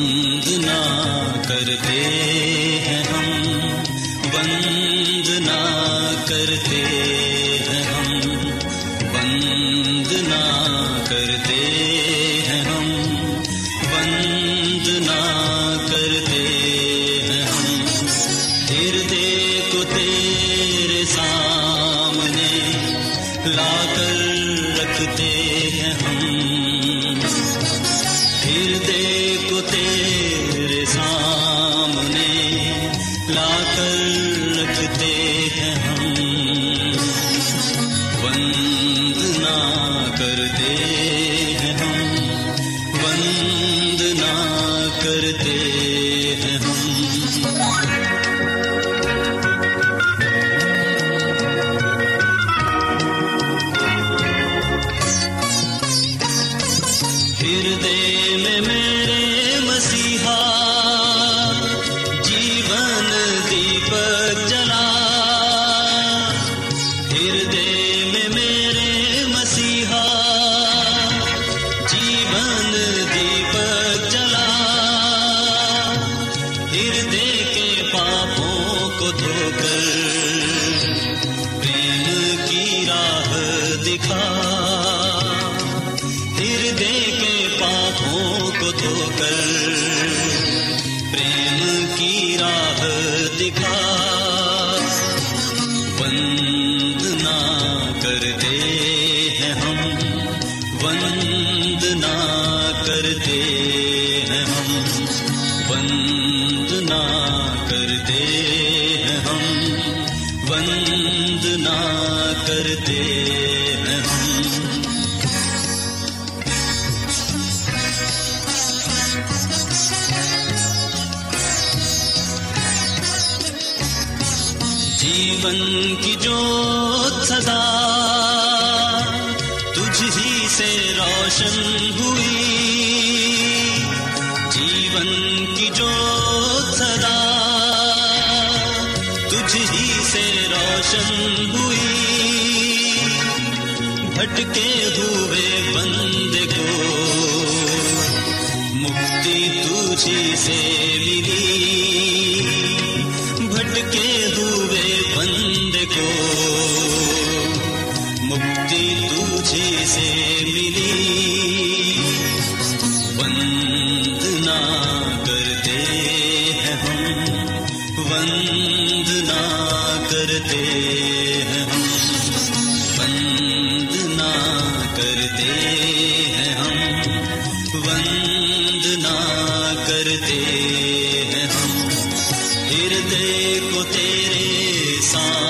وندنا کرتے ہیں ہم وندنا کرتے ہیں ہم وندنا کرتے جیون دیپک سدا تجھ ہی سے روشن ہوئی۔ جیون کی جو سدا تجھ ہی سے روشن ہوئی۔ بھٹکے ہوئے بندے کو۔ مکتی تجھی سے ملی۔ بھٹکے ہم ہردے کو تیرے سامنے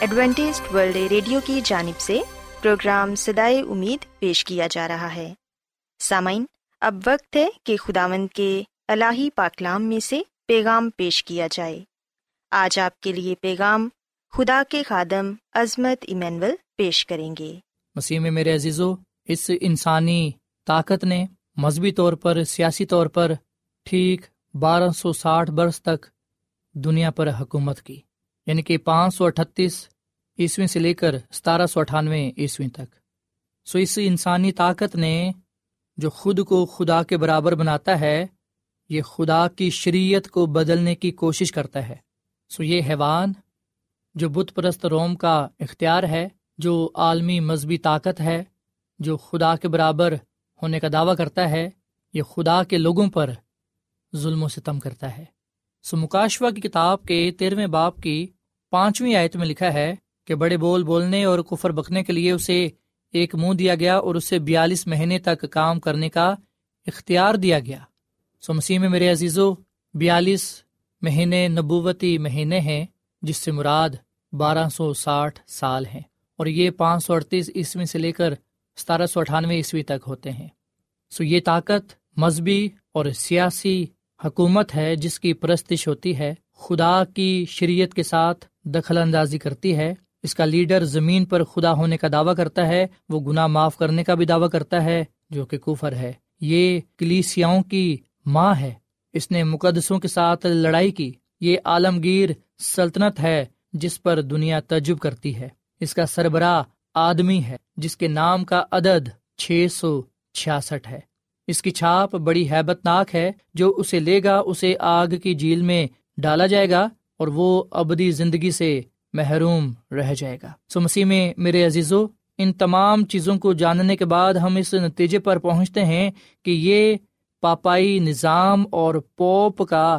Adventist World Radio کی جانب سے پروگرام سدائے امید پیش کیا جا رہا ہے۔ سامعین، اب وقت ہے کہ خداوند کے الہی پاکلام میں سے پیغام پیش کیا جائے۔ آج آپ کے لیے پیغام خدا کے خادم عظمت ایمینول پیش کریں گے۔ مسیح میں میرے عزیزو، اس انسانی طاقت نے مذہبی طور پر، سیاسی طور پر ٹھیک بارہ سو ساٹھ برس تک دنیا پر حکومت کی۔ یعنی کہ پانچ سو اٹھتیس عیسویں سے لے کر ستارہ سو اٹھانوے عیسویں تک۔ سو اس انسانی طاقت نے جو خود کو خدا کے برابر بناتا ہے، یہ خدا کی شریعت کو بدلنے کی کوشش کرتا ہے۔ سو یہ حیوان جو بت پرست روم کا اختیار ہے، جو عالمی مذہبی طاقت ہے، جو خدا کے برابر ہونے کا دعویٰ کرتا ہے، یہ خدا کے لوگوں پر ظلم و ستم کرتا ہے۔ سو مکاشوا کی کتاب کے تیرہویں باپ کی پانچویں آیت میں لکھا ہے کہ بڑے بول بولنے اور کفر بکنے کے لیے اسے ایک منہ دیا گیا اور اسے بیالیس مہینے تک کام کرنے کا اختیار دیا گیا۔ سو مسیح میں میرے عزیزو، بیالیس مہینے نبوتی مہینے ہیں جس سے مراد بارہ سو ساٹھ سال ہیں اور یہ پانچ سو اڑتیس عیسوی سے لے کر ستارہ سو اٹھانوے عیسوی تک ہوتے ہیں۔ سو یہ طاقت مذہبی اور سیاسی حکومت ہے جس کی پرستش ہوتی ہے خدا کی شریعت کے ساتھ دخل اندازی کرتی ہے، اس کا لیڈر زمین پر خدا ہونے کا دعویٰ کرتا ہے، وہ گناہ معاف کرنے کا بھی دعویٰ کرتا ہے، جو کہ کفر ہے۔ یہ کلیسیاؤں کی ماں ہے۔ اس نے مقدسوں کے ساتھ لڑائی کی۔ یہ عالمگیر سلطنت ہے، جس پر دنیا تجب کرتی ہے۔ اس کا سربراہ آدمی ہے، جس کے نام کا عدد چھ سو چھیاسٹھ ہے۔ اس کی چھاپ بڑی ہیبت ناک ہے، جو اسے لے گا، اسے آگ کی جھیل میں ڈالا جائے گا۔ اور وہ ابدی زندگی سے محروم رہ جائے گا۔ سو مسیح میں میرے عزیزو، ان تمام چیزوں کو جاننے کے بعد ہم اس نتیجے پر پہنچتے ہیں کہ یہ پاپائی نظام اور پوپ کا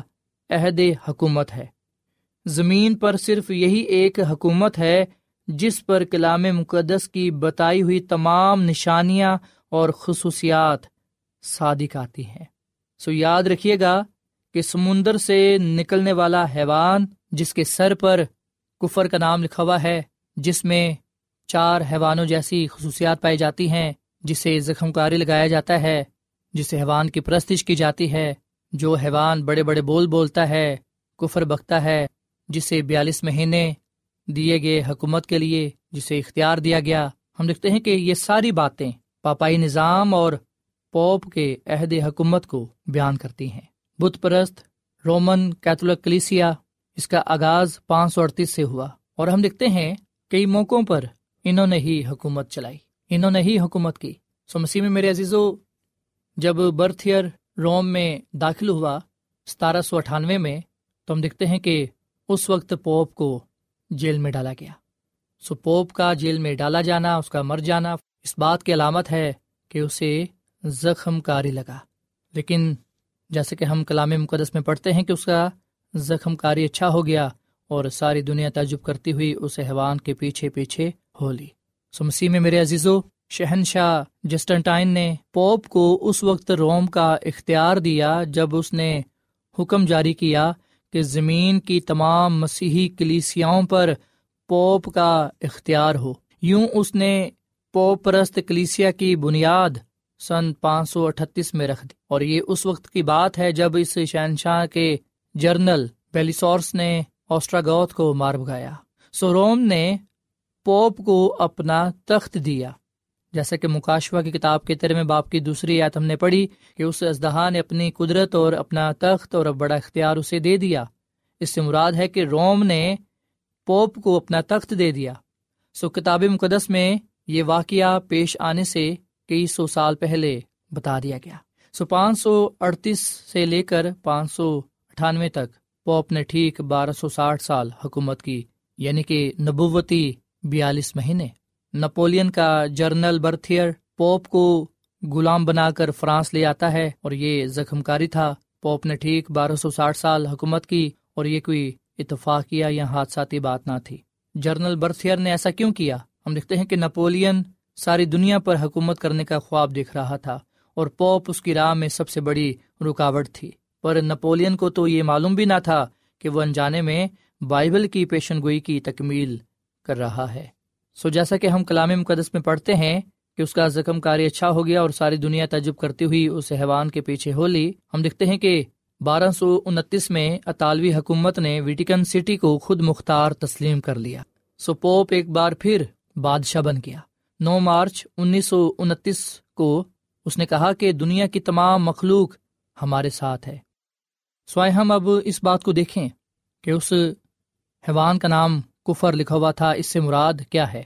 عہد حکومت ہے۔ زمین پر صرف یہی ایک حکومت ہے جس پر کلام مقدس کی بتائی ہوئی تمام نشانیاں اور خصوصیات صادق آتی ہیں۔ سو یاد رکھیے گا کہ سمندر سے نکلنے والا حیوان جس کے سر پر کفر کا نام لکھا ہوا ہے، جس میں چار حیوانوں جیسی خصوصیات پائی جاتی ہیں، جسے زخم کاری لگایا جاتا ہے، جسے حیوان کی پرستش کی جاتی ہے، جو حیوان بڑے بڑے بول بولتا ہے، کفر بکتا ہے، جسے بیالیس مہینے دیے گئے حکومت کے لیے، جسے اختیار دیا گیا۔ ہم دیکھتے ہیں کہ یہ ساری باتیں پاپائی نظام اور پوپ کے عہد حکومت کو بیان کرتی ہیں۔ بت پرست، رومن کیتھولک کلیسیا، اس کا آغاز پانچ سو اڑتیس سے ہوا۔ اور ہم دیکھتے ہیں کئی موقعوں پر انہوں نے ہی حکومت چلائی۔ انہوں نے ہی حکومت کی۔ سو مسیح میں میرے عزیزو، جب برتھ ایئر روم میں داخل ہوا ستارہ سو اٹھانوے میں، تو ہم دیکھتے ہیں کہ اس وقت پوپ کو جیل میں ڈالا گیا۔ سو پوپ کا جیل میں ڈالا جانا، اس کا مر جانا، اس بات کی علامت ہے کہ اسے زخم کاری لگا۔ لیکن جیسے کہ ہم کلام مقدس میں پڑھتے ہیں کہ اس کا زخم کاری اچھا ہو گیا اور ساری دنیا تعجب کرتی ہوئی اس حیوان کے پیچھے پیچھے ہو لی۔ سو مسیح میں میرے عزیزو، شہنشاہ جسٹنٹائن نے پوپ کو اس وقت روم کا اختیار دیا جب اس نے حکم جاری کیا کہ زمین کی تمام مسیحی کلیسیاؤں پر پوپ کا اختیار ہو۔ یوں اس نے پوپ پرست کلیسیا کی بنیاد سن پانچ سو اٹھتیس میں رکھ دی۔ اور یہ اس وقت کی بات ہے جب اس شہنشاہ کے جرنل بیلیسورس نے آسٹراگوت کو مار بگایا سو روم نے پوپ کو اپنا تخت دیا۔ جیسا کہ مکاشوا کی کتاب کے ترمے باپ کی دوسری آیت ہم نے پڑھی کہ اس ازدہا نے اپنی قدرت اور اپنا تخت اور بڑا اختیار اسے دے دیا۔ اس سے مراد ہے کہ روم نے پوپ کو اپنا تخت دے دیا۔ سو کتاب مقدس میں یہ واقعہ پیش آنے سے کئی سو سال پہلے بتا دیا گیا۔ سو پانچ سو اڑتیس سے لے کر پانچ سو اٹھانوے تک پوپ نے ٹھیک بارہ سو ساٹھ سال حکومت کی یعنی کہ نبوتی بیالیس مہینے۔ نپولین کا جرنل برتھیئر پوپ کو غلام بنا کر فرانس لے آتا ہے اور یہ زخم کاری تھا۔ پوپ نے ٹھیک بارہ سو ساٹھ سال حکومت کی اور یہ کوئی اتفاق کیا یا حادثاتی بات نہ تھی۔ جرنل برتھیئر نے ایسا کیوں کیا؟ ہم دیکھتے ہیں کہ نپولین ساری دنیا پر حکومت کرنے کا خواب دیکھ رہا تھا اور پوپ اس کی راہ میں سب سے بڑی رکاوٹ تھی۔ پر نپولین کو تو یہ معلوم بھی نہ تھا کہ وہ انجانے میں بائبل کی پیشن گوئی کی تکمیل کر رہا ہے۔ سو جیسا کہ ہم کلام مقدس میں پڑھتے ہیں کہ اس کا زخم کاری اچھا ہو گیا اور ساری دنیا تجب کرتی ہوئی اس حیوان کے پیچھے ہو لی ہم دیکھتے ہیں کہ بارہ سو انتیس میں اطالوی حکومت نے ویٹیکن سٹی کو خود مختار تسلیم کر لیا۔ سو پوپ ایک بار پھر بادشاہ بن گیا۔ نو مارچ انیس سو انتیس کو اس نے کہا کہ دنیا کی تمام مخلوق ہمارے ساتھ ہے۔ سوائے ہم اب اس بات کو دیکھیں کہ اس حیوان کا نام کفر لکھا ہوا تھا، اس سے مراد کیا ہے؟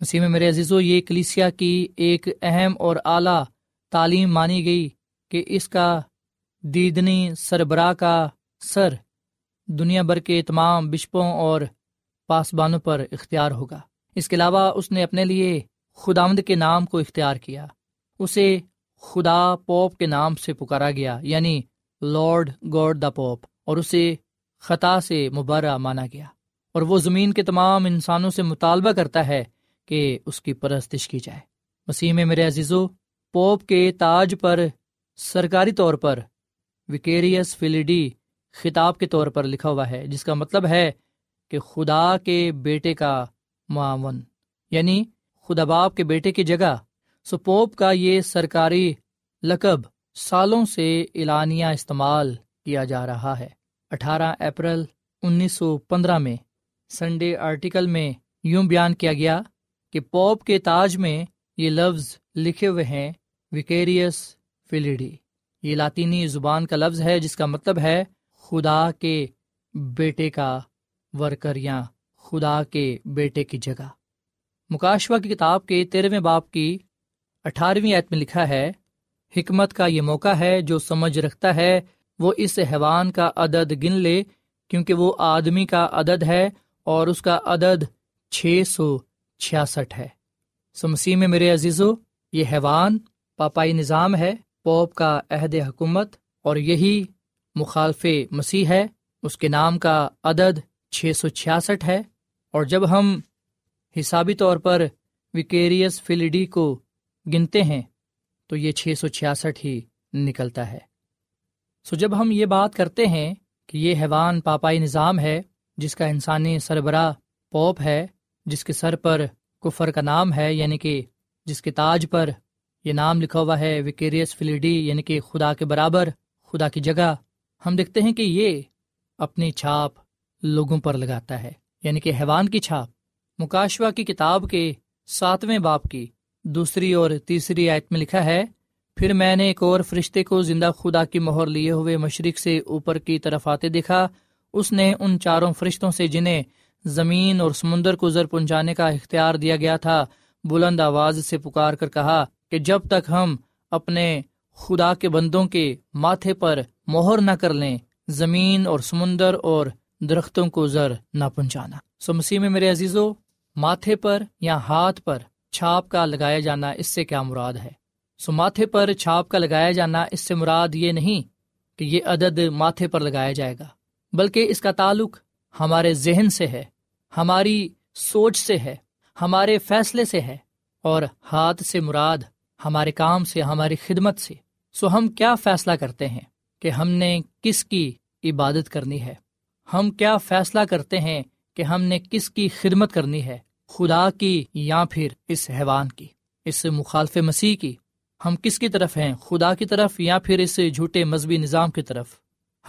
مسیح میں میرے عزیزو، یہ کلیسیا کی ایک اہم اور اعلیٰ تعلیم مانی گئی کہ اس کا دیدنی سربراہ کا سر دنیا بھر کے تمام بشپوں اور پاسبانوں پر اختیار ہوگا۔ اس کے علاوہ اس نے اپنے لیے خدامد کے نام کو اختیار کیا۔ اسے خدا پوپ کے نام سے پکارا گیا یعنی لارڈ گوڈ دا پوپ، اور اسے خطا سے مبارہ مانا گیا۔ اور وہ زمین کے تمام انسانوں سے مطالبہ کرتا ہے کہ اس کی پرستش کی جائے۔ مسیح میں میرے عزیزو، پوپ کے تاج پر سرکاری طور پر وکیریس فلیڈی خطاب کے طور پر لکھا ہوا ہے، جس کا مطلب ہے کہ خدا کے بیٹے کا معاون۔ یعنی خدا باپ کے بیٹے کی جگہ۔ سو پوپ کا یہ سرکاری لقب سالوں سے اعلانیہ استعمال کیا جا رہا ہے۔ اٹھارہ اپریل انیس سو پندرہ میں سنڈے آرٹیکل میں یوں بیان کیا گیا کہ پوپ کے تاج میں یہ لفظ لکھے ہوئے ہیں وکیریس فلیڈی۔ یہ لاطینی زبان کا لفظ ہے، جس کا مطلب ہے خدا کے بیٹے کا ورکر یا خدا کے بیٹے کی جگہ۔ مکاشوا کی کتاب کے تیرہویں باپ کی اٹھارہویں ایت میں لکھا ہے، حکمت کا یہ موقع ہے جو سمجھ رکھتا ہے، وہ اس حیوان کا عدد گن لے، کیونکہ وہ آدمی کا عدد ہے اور اس کا عدد چھ سو چھیاسٹھ ہے۔ سمسی میں میرے عزیزو، یہ حیوان پاپائی نظام ہے، پوپ کا عہد حکومت اور یہی مخالف مسیح ہے، اس کے نام کا عدد چھ سو چھیاسٹھ ہے۔ اور جب ہم حسابی طور پر وکیریس فلڈی کو گنتے ہیں، تو یہ چھ سو چھیاسٹھ ہی نکلتا ہے۔ سو جب ہم یہ بات کرتے ہیں کہ یہ حیوان پاپائی نظام ہے، جس کا انسانی سربراہ پوپ ہے، جس کے سر پر کفر کا نام ہے یعنی کہ جس کے تاج پر یہ نام لکھا ہوا ہے وکیریس فلیڈی یعنی کہ خدا کے برابر، خدا کی جگہ، ہم دیکھتے ہیں کہ یہ اپنی چھاپ لوگوں پر لگاتا ہے۔ یعنی کہ حیوان کی چھاپ مکاشوا کی کتاب کے ساتویں باپ کی۔ دوسری اور تیسری آیت میں لکھا ہے، پھر میں نے ایک اور فرشتے کو زندہ خدا کی مہر لیے ہوئے مشرق سے اوپر کی طرف آتے دیکھا۔ اس نے ان چاروں فرشتوں سے جنہیں زمین اور سمندر کو زر پہنچانے کا اختیار دیا گیا تھا، بلند آواز سے پکار کر کہا کہ جب تک ہم اپنے خدا کے بندوں کے ماتھے پر مہر نہ کر لیں، زمین اور سمندر اور درختوں کو زر نہ پہنچانا۔ سو مسیح میں میرے عزیزو، ماتھے پر یا ہاتھ پر چھاپ کا لگایا جانا اس سے کیا مراد ہے؟ سو ماتھے پر چھاپ کا لگایا جانا اس سے مراد یہ نہیں کہ یہ عدد ماتھے پر لگایا جائے گا، بلکہ اس کا تعلق ہمارے ذہن سے ہے، ہماری سوچ سے ہے، ہمارے فیصلے سے ہے، اور ہاتھ سے مراد ہمارے کام سے، ہماری خدمت سے۔ سو ہم کیا فیصلہ کرتے ہیں کہ ہم نے کس کی عبادت کرنی ہے؟ ہم کیا فیصلہ کرتے ہیں کہ ہم نے کس کی خدمت کرنی ہے؟ خدا کی یا پھر اس حیوان کی؟ اس مخالف مسیح کی؟ ہم کس کی طرف ہیں؟ خدا کی طرف یا پھر اس جھوٹے مذہبی نظام کی طرف؟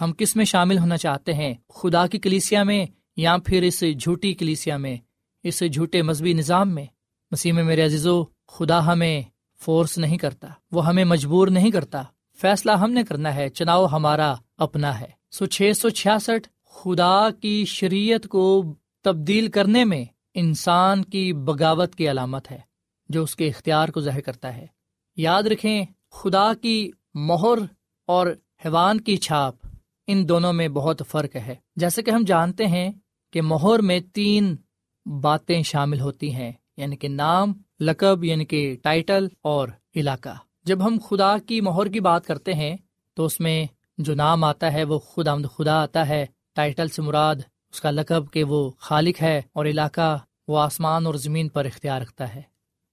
ہم کس میں شامل ہونا چاہتے ہیں؟ خدا کی کلیسیا میں یا پھر اس جھوٹی کلیسیا میں؟ اس جھوٹے مذہبی نظام میں؟ مسیح میں میرے عزیزو، خدا ہمیں فورس نہیں کرتا، وہ ہمیں مجبور نہیں کرتا۔ فیصلہ ہم نے کرنا ہے، چناؤ ہمارا اپنا ہے۔ سو چھ سو چھیاسٹھ خدا کی شریعت کو تبدیل کرنے میں انسان کی بغاوت کی علامت ہے، جو اس کے اختیار کو ظاہر کرتا ہے۔ یاد رکھیں، خدا کی مہر اور حیوان کی چھاپ، ان دونوں میں بہت فرق ہے۔ جیسے کہ ہم جانتے ہیں کہ مہر میں تین باتیں شامل ہوتی ہیں یعنی کہ نام، لقب یعنی کہ ٹائٹل اور علاقہ۔ جب ہم خدا کی مہر کی بات کرتے ہیں، تو اس میں جو نام آتا ہے، وہ خدا خدا آتا ہے۔ ٹائٹل سے مراد اس کا لقب کہ وہ خالق ہے اور علاقہ وہ آسمان اور زمین پر اختیار رکھتا ہے۔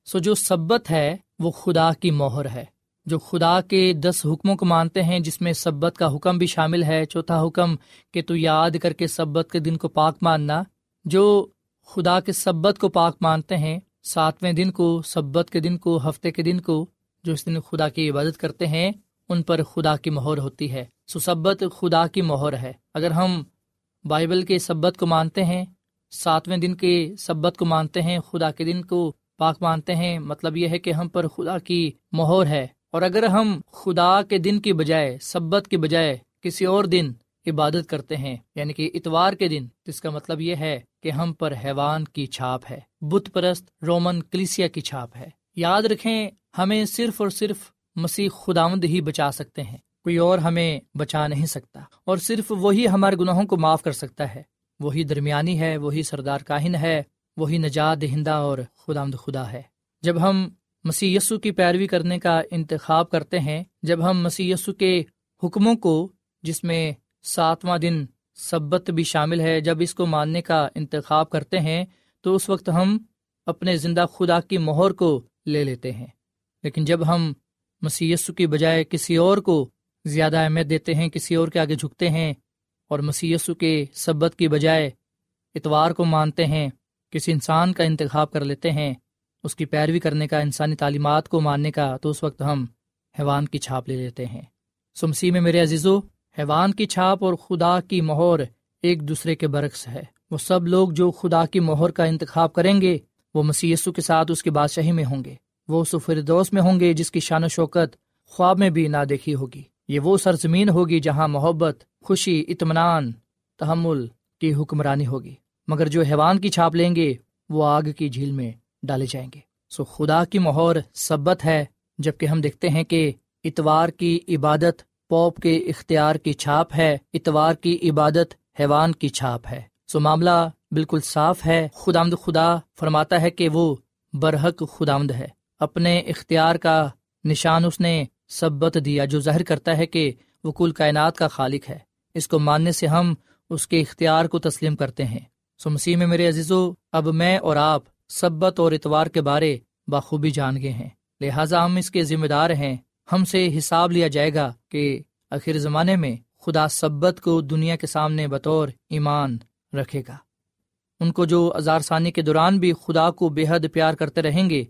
سو جو سبت ہے وہ خدا کی مہر ہے۔ جو خدا کے دس حکموں کو مانتے ہیں، جس میں سبت کا حکم بھی شامل ہے، چوتھا حکم کہ تو یاد کر کے سبت کے دن کو پاک ماننا۔ جو خدا کے سبت کو پاک مانتے ہیں، ساتویں دن کو، سبت کے دن کو، ہفتے کے دن کو، جو اس دن خدا کی عبادت کرتے ہیں، ان پر خدا کی مہر ہوتی ہے۔ سو سبت خدا کی مہر ہے۔ اگر ہم بائبل کے سبت کو مانتے ہیں، ساتویں دن کے سبت کو مانتے ہیں، خدا کے دن کو پاک مانتے ہیں مطلب یہ ہے کہ ہم پر خدا کی مہور ہے۔ اور اگر ہم خدا کے دن کی بجائے، سبت کی بجائے کسی اور دن عبادت کرتے ہیں یعنی کہ اتوار کے دن جس کا مطلب یہ ہے کہ ہم پر حیوان کی چھاپ ہے، بت پرست رومن کلیسیا کی چھاپ ہے۔ یاد رکھیں، ہمیں صرف اور صرف مسیح خداوند ہی بچا سکتے ہیں۔ کوئی اور ہمیں بچا نہیں سکتا۔ اور صرف وہی ہمارے گناہوں کو معاف کر سکتا ہے۔ وہی درمیانی ہے، وہی سردار کاہن ہے، وہی نجات دہندہ اور خدا مد خدا ہے۔ جب ہم مسی یسو کی پیروی کرنے کا انتخاب کرتے ہیں، جب ہم مسی یسو کے حکموں کو، جس میں ساتواں دن سبت بھی شامل ہے، جب اس کو ماننے کا انتخاب کرتے ہیں، تو اس وقت ہم اپنے زندہ خدا کی مہر کو لے لیتے ہیں۔ لیکن جب ہم مسی یسو کی بجائے کسی اور کو زیادہ اہمیت دیتے ہیں، کسی اور کے آگے جھکتے ہیں اور مسیسو کے سبت کی بجائے اتوار کو مانتے ہیں۔ کسی انسان کا انتخاب کر لیتے ہیں، اس کی پیروی کرنے کا، انسانی تعلیمات کو ماننے کا، تو اس وقت ہم حیوان کی چھاپ لے لیتے ہیں۔ سمسی میں میرے عزیزو، حیوان کی چھاپ اور خدا کی مہور ایک دوسرے کے برعکس ہے۔ وہ سب لوگ جو خدا کی مہر کا انتخاب کریں گے، وہ مسی کے ساتھ اس کی بادشاہی میں ہوں گے۔ وہ سفردوس میں ہوں گے جس کی شان و شوکت خواب میں بھی نہ دیکھی ہوگی۔ یہ وہ سرزمین ہوگی جہاں محبت، خوشی، اطمینان، تحمل کی حکمرانی ہوگی۔ مگر جو حیوان کی چھاپ لیں گے، وہ آگ کی جھیل میں ڈالے جائیں گے۔ سو خدا کی مہور سبت ہے جبکہ ہم دیکھتے ہیں کہ اتوار کی عبادت پوپ کے اختیار کی چھاپ ہے، اتوار کی عبادت حیوان کی چھاپ ہے۔ سو معاملہ بالکل صاف ہے۔ خدامد خدا فرماتا ہے کہ وہ برحق خدامد ہے۔ اپنے اختیار کا نشان اس نے سبت دیا جو ظاہر کرتا ہے کہ وہ کل کائنات کا خالق ہے۔ اس کو ماننے سے ہم اس کے اختیار کو تسلیم کرتے ہیں۔ سو مسیح میں میرے عزیزو، اب میں اور آپ سبت اور اتوار کے بارے بخوبی جان گئے ہیں۔ لہٰذا ہم اس کے ذمہ دار ہیں۔ ہم سے حساب لیا جائے گا کہ آخر زمانے میں خدا سبت کو دنیا کے سامنے بطور ایمان رکھے گا۔ ان کو جو ازار ثانی کے دوران بھی خدا کو بے حد پیار کرتے رہیں گے،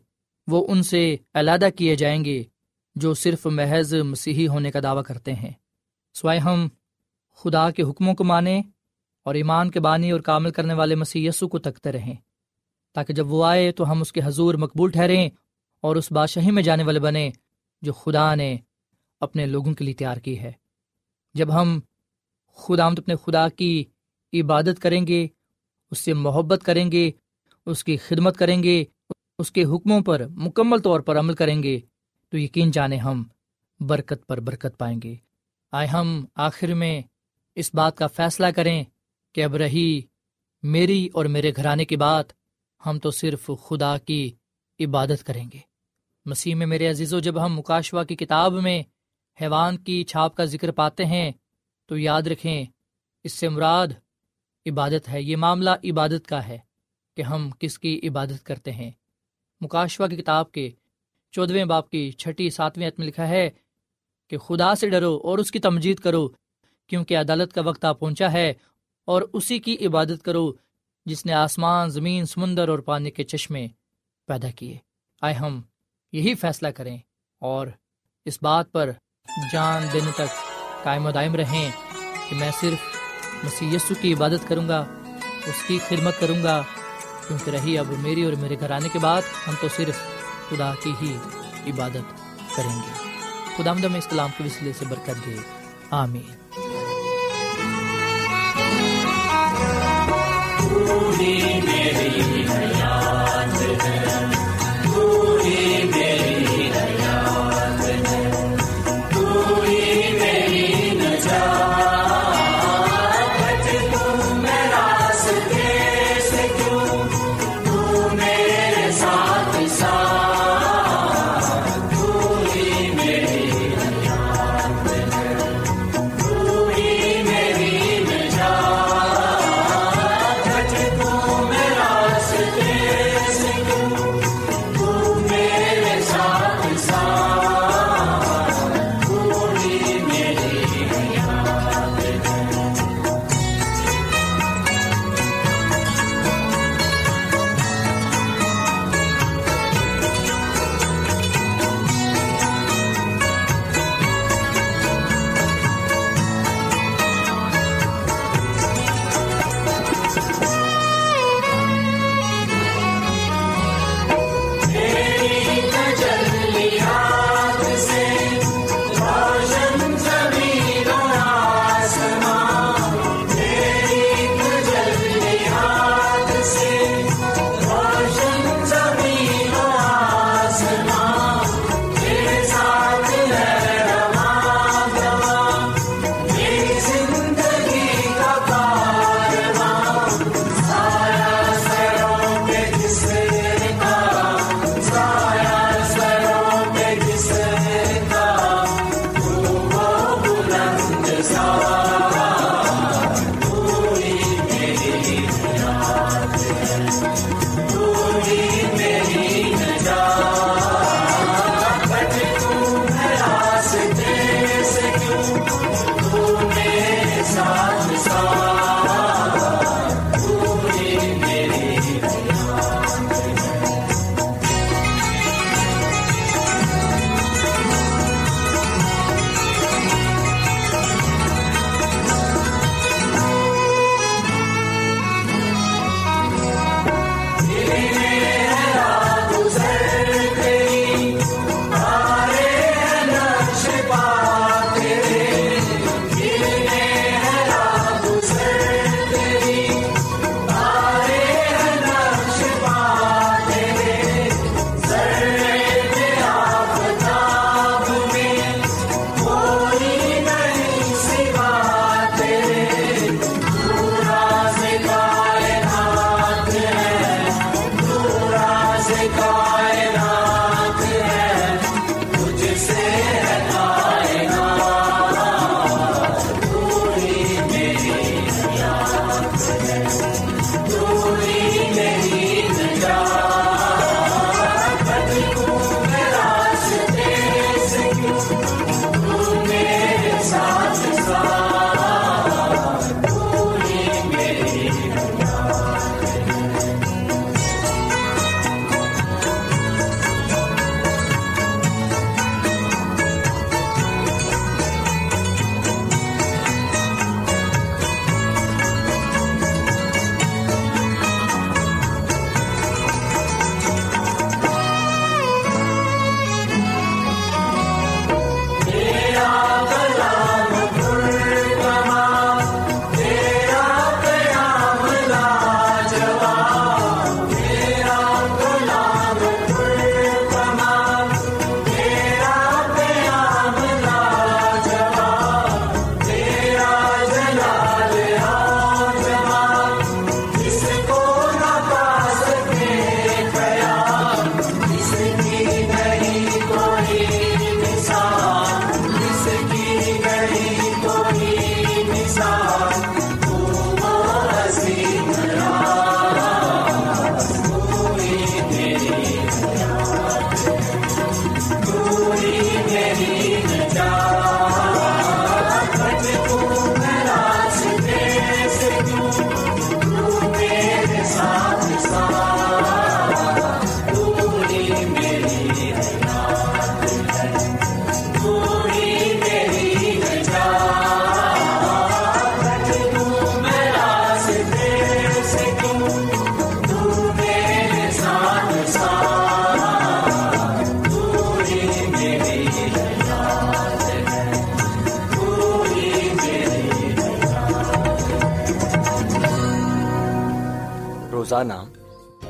وہ ان سے علیحدہ کیے جائیں گے۔ جو صرف محض مسیحی ہونے کا دعویٰ کرتے ہیں۔ سوائے ہم، خدا کے حکموں کو مانیں اور ایمان کے بانی اور کامل کرنے والے مسیح یسو کو تکتے رہیں۔ تاکہ جب وہ آئے تو ہم اس کے حضور مقبول ٹھہریں اور اس بادشاہی میں جانے والے بنے جو خدا نے اپنے لوگوں کے لیے تیار کی ہے۔ جب ہم خدا آمد اپنے خدا کی عبادت کریں گے، اس سے محبت کریں گے، اس کی خدمت کریں گے، اس کے حکموں پر مکمل طور پر عمل کریں گے تو یقین جانے ہم برکت پر برکت پائیں گے۔ آئے ہم آخر میں اس بات کا فیصلہ کریں کہ اب رہی میری اور میرے گھرانے کی بات، ہم تو صرف خدا کی عبادت کریں گے۔ مسیح میں میرے عزیز و جب ہم مکاشوا کی کتاب میں حیوان کی چھاپ کا ذکر پاتے ہیں، تو یاد رکھیں، اس سے مراد عبادت ہے۔ یہ معاملہ عبادت کا ہے کہ ہم کس کی عبادت کرتے ہیں۔ مکاشوا کی کتاب کے چودھویں باپ کی چھٹی ساتویں میں لکھا ہے کہ خدا سے ڈرو اور اس کی تمجید کرو، کیونکہ عدالت کا وقت آ پہنچا ہے اور اسی کی عبادت کرو جس نے آسمان، زمین، سمندر اور پانی کے چشمے پیدا کیے۔ آئے ہم یہی فیصلہ کریں اور اس بات پر جان دن تک قائم و دائم رہیں کہ میں صرف مسی کی عبادت کروں گا، اس کی خدمت کروں گا، کیونکہ رہی اب میری اور میرے گھر آنے کے بعد، ہم تو صرف خدا کی ہی عبادت کریں گے۔ خدا مدم اس کلام کے وسیلے سے برکت دے۔ آمین۔